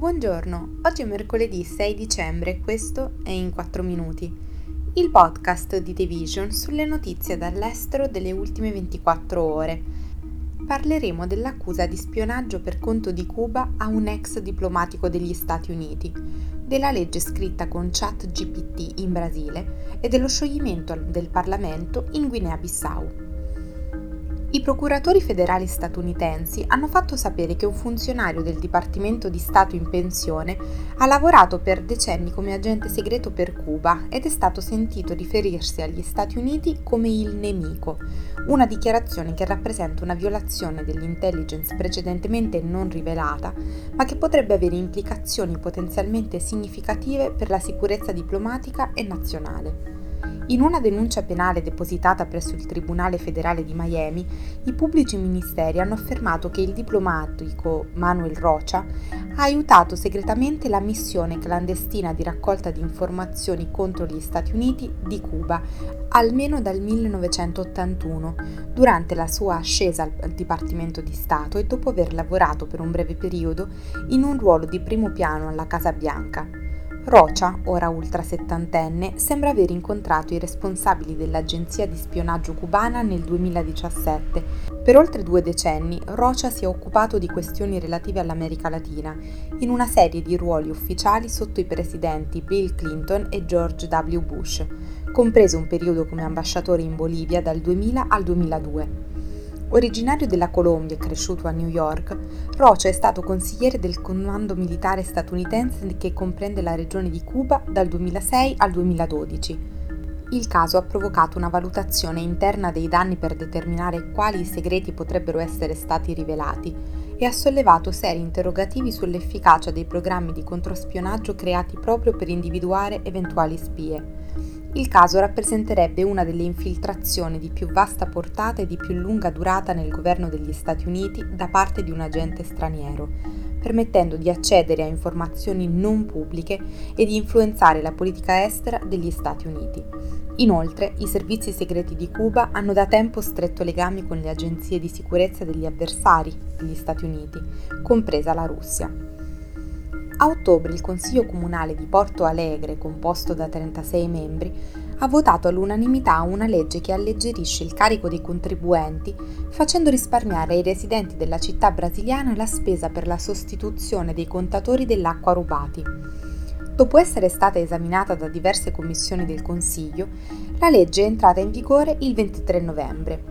Buongiorno, oggi è mercoledì 6 dicembre e questo è In 4 Minuti, il podcast di The Vision sulle notizie dall'estero delle ultime 24 ore. Parleremo dell'accusa di spionaggio per conto di Cuba a un ex diplomatico degli Stati Uniti, della legge scritta con chat GPT in Brasile e dello scioglimento del Parlamento in Guinea-Bissau. I procuratori federali statunitensi hanno fatto sapere che un funzionario del Dipartimento di Stato in pensione ha lavorato per decenni come agente segreto per Cuba ed è stato sentito riferirsi agli Stati Uniti come il nemico, una dichiarazione che rappresenta una violazione dell'intelligence precedentemente non rivelata, ma che potrebbe avere implicazioni potenzialmente significative per la sicurezza diplomatica e nazionale. In una denuncia penale depositata presso il Tribunale federale di Miami, i pubblici ministeri hanno affermato che il diplomatico Manuel Rocha ha aiutato segretamente la missione clandestina di raccolta di informazioni contro gli Stati Uniti di Cuba, almeno dal 1981, durante la sua ascesa al Dipartimento di Stato e dopo aver lavorato per un breve periodo in un ruolo di primo piano alla Casa Bianca. Rocha, ora ultra settantenne, sembra aver incontrato i responsabili dell'agenzia di spionaggio cubana nel 2017. Per oltre due decenni Rocha si è occupato di questioni relative all'America Latina, in una serie di ruoli ufficiali sotto i presidenti Bill Clinton e George W. Bush, compreso un periodo come ambasciatore in Bolivia dal 2000 al 2002. Originario della Colombia e cresciuto a New York, Rocha è stato consigliere del comando militare statunitense che comprende la regione di Cuba dal 2006 al 2012. Il caso ha provocato una valutazione interna dei danni per determinare quali segreti potrebbero essere stati rivelati e ha sollevato seri interrogativi sull'efficacia dei programmi di controspionaggio creati proprio per individuare eventuali spie. Il caso rappresenterebbe una delle infiltrazioni di più vasta portata e di più lunga durata nel governo degli Stati Uniti da parte di un agente straniero, permettendo di accedere a informazioni non pubbliche e di influenzare la politica estera degli Stati Uniti. Inoltre, i servizi segreti di Cuba hanno da tempo stretto legami con le agenzie di sicurezza degli avversari degli Stati Uniti, compresa la Russia. A ottobre il Consiglio Comunale di Porto Alegre, composto da 36 membri, ha votato all'unanimità una legge che alleggerisce il carico dei contribuenti, facendo risparmiare ai residenti della città brasiliana la spesa per la sostituzione dei contatori dell'acqua rubati. Dopo essere stata esaminata da diverse commissioni del Consiglio, la legge è entrata in vigore il 23 novembre.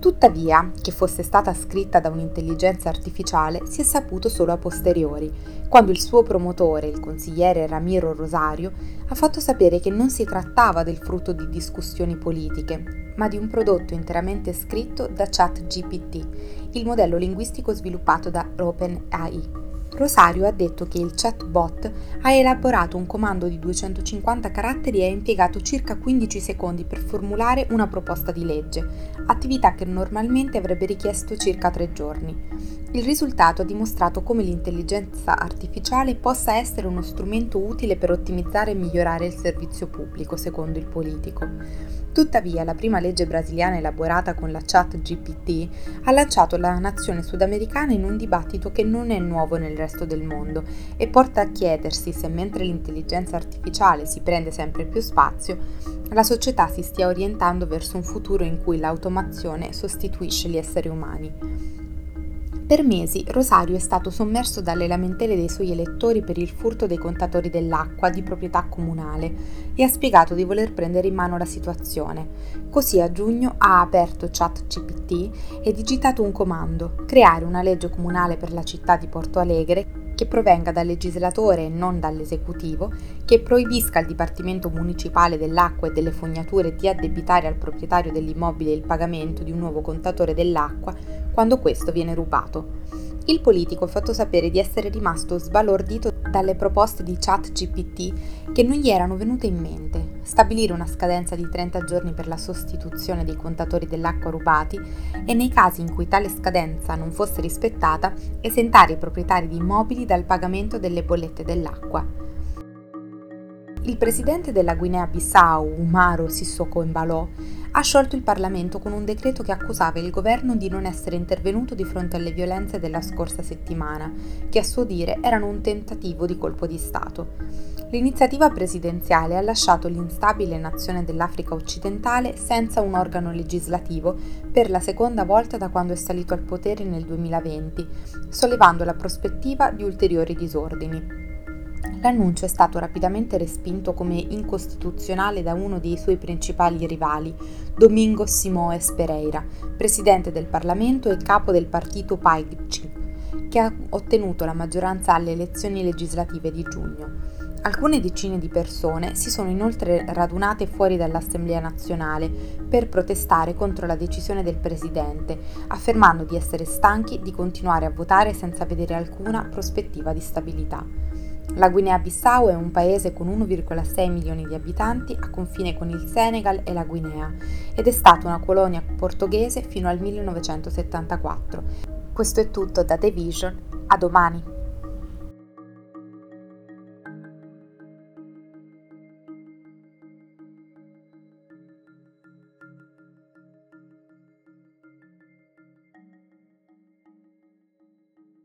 Tuttavia, che fosse stata scritta da un'intelligenza artificiale si è saputo solo a posteriori, quando il suo promotore, il consigliere Ramiro Rosario, ha fatto sapere che non si trattava del frutto di discussioni politiche, ma di un prodotto interamente scritto da ChatGPT, il modello linguistico sviluppato da OpenAI. Rosario ha detto che il chatbot ha elaborato un comando di 250 caratteri e ha impiegato circa 15 secondi per formulare una proposta di legge, attività che normalmente avrebbe richiesto circa 3 giorni. Il risultato ha dimostrato come l'intelligenza artificiale possa essere uno strumento utile per ottimizzare e migliorare il servizio pubblico, secondo il politico. Tuttavia, la prima legge brasiliana elaborata con la chat GPT ha lanciato la nazione sudamericana in un dibattito che non è nuovo nel resto del mondo e porta a chiedersi se mentre l'intelligenza artificiale si prende sempre più spazio, la società si stia orientando verso un futuro in cui l'automazione sostituisce gli esseri umani. Per mesi Rosario è stato sommerso dalle lamentele dei suoi elettori per il furto dei contatori dell'acqua di proprietà comunale e ha spiegato di voler prendere in mano la situazione. Così a giugno ha aperto ChatGPT e digitato un comando, creare una legge comunale per la città di Porto Alegre che provenga dal legislatore e non dall'esecutivo, che proibisca al Dipartimento Municipale dell'Acqua e delle Fognature di addebitare al proprietario dell'immobile il pagamento di un nuovo contatore dell'acqua quando questo viene rubato. Il politico ha fatto sapere di essere rimasto sbalordito dalle proposte di ChatGPT che non gli erano venute in mente. Stabilire una scadenza di 30 giorni per la sostituzione dei contatori dell'acqua rubati e nei casi in cui tale scadenza non fosse rispettata, esentare i proprietari di immobili dal pagamento delle bollette dell'acqua. Il presidente della Guinea-Bissau, Umaro Sissoko Embalo, ha sciolto il Parlamento con un decreto che accusava il governo di non essere intervenuto di fronte alle violenze della scorsa settimana, che a suo dire erano un tentativo di colpo di Stato. L'iniziativa presidenziale ha lasciato l'instabile nazione dell'Africa occidentale senza un organo legislativo per la seconda volta da quando è salito al potere nel 2020, sollevando la prospettiva di ulteriori disordini. L'annuncio è stato rapidamente respinto come incostituzionale da uno dei suoi principali rivali, Domingos Simoes Pereira, presidente del Parlamento e capo del partito PAIGC, che ha ottenuto la maggioranza alle elezioni legislative di giugno. Alcune decine di persone si sono inoltre radunate fuori dall'Assemblea nazionale per protestare contro la decisione del Presidente, affermando di essere stanchi di continuare a votare senza vedere alcuna prospettiva di stabilità. La Guinea-Bissau è un paese con 1,6 milioni di abitanti a confine con il Senegal e la Guinea ed è stata una colonia portoghese fino al 1974. Questo è tutto da The Vision, a domani!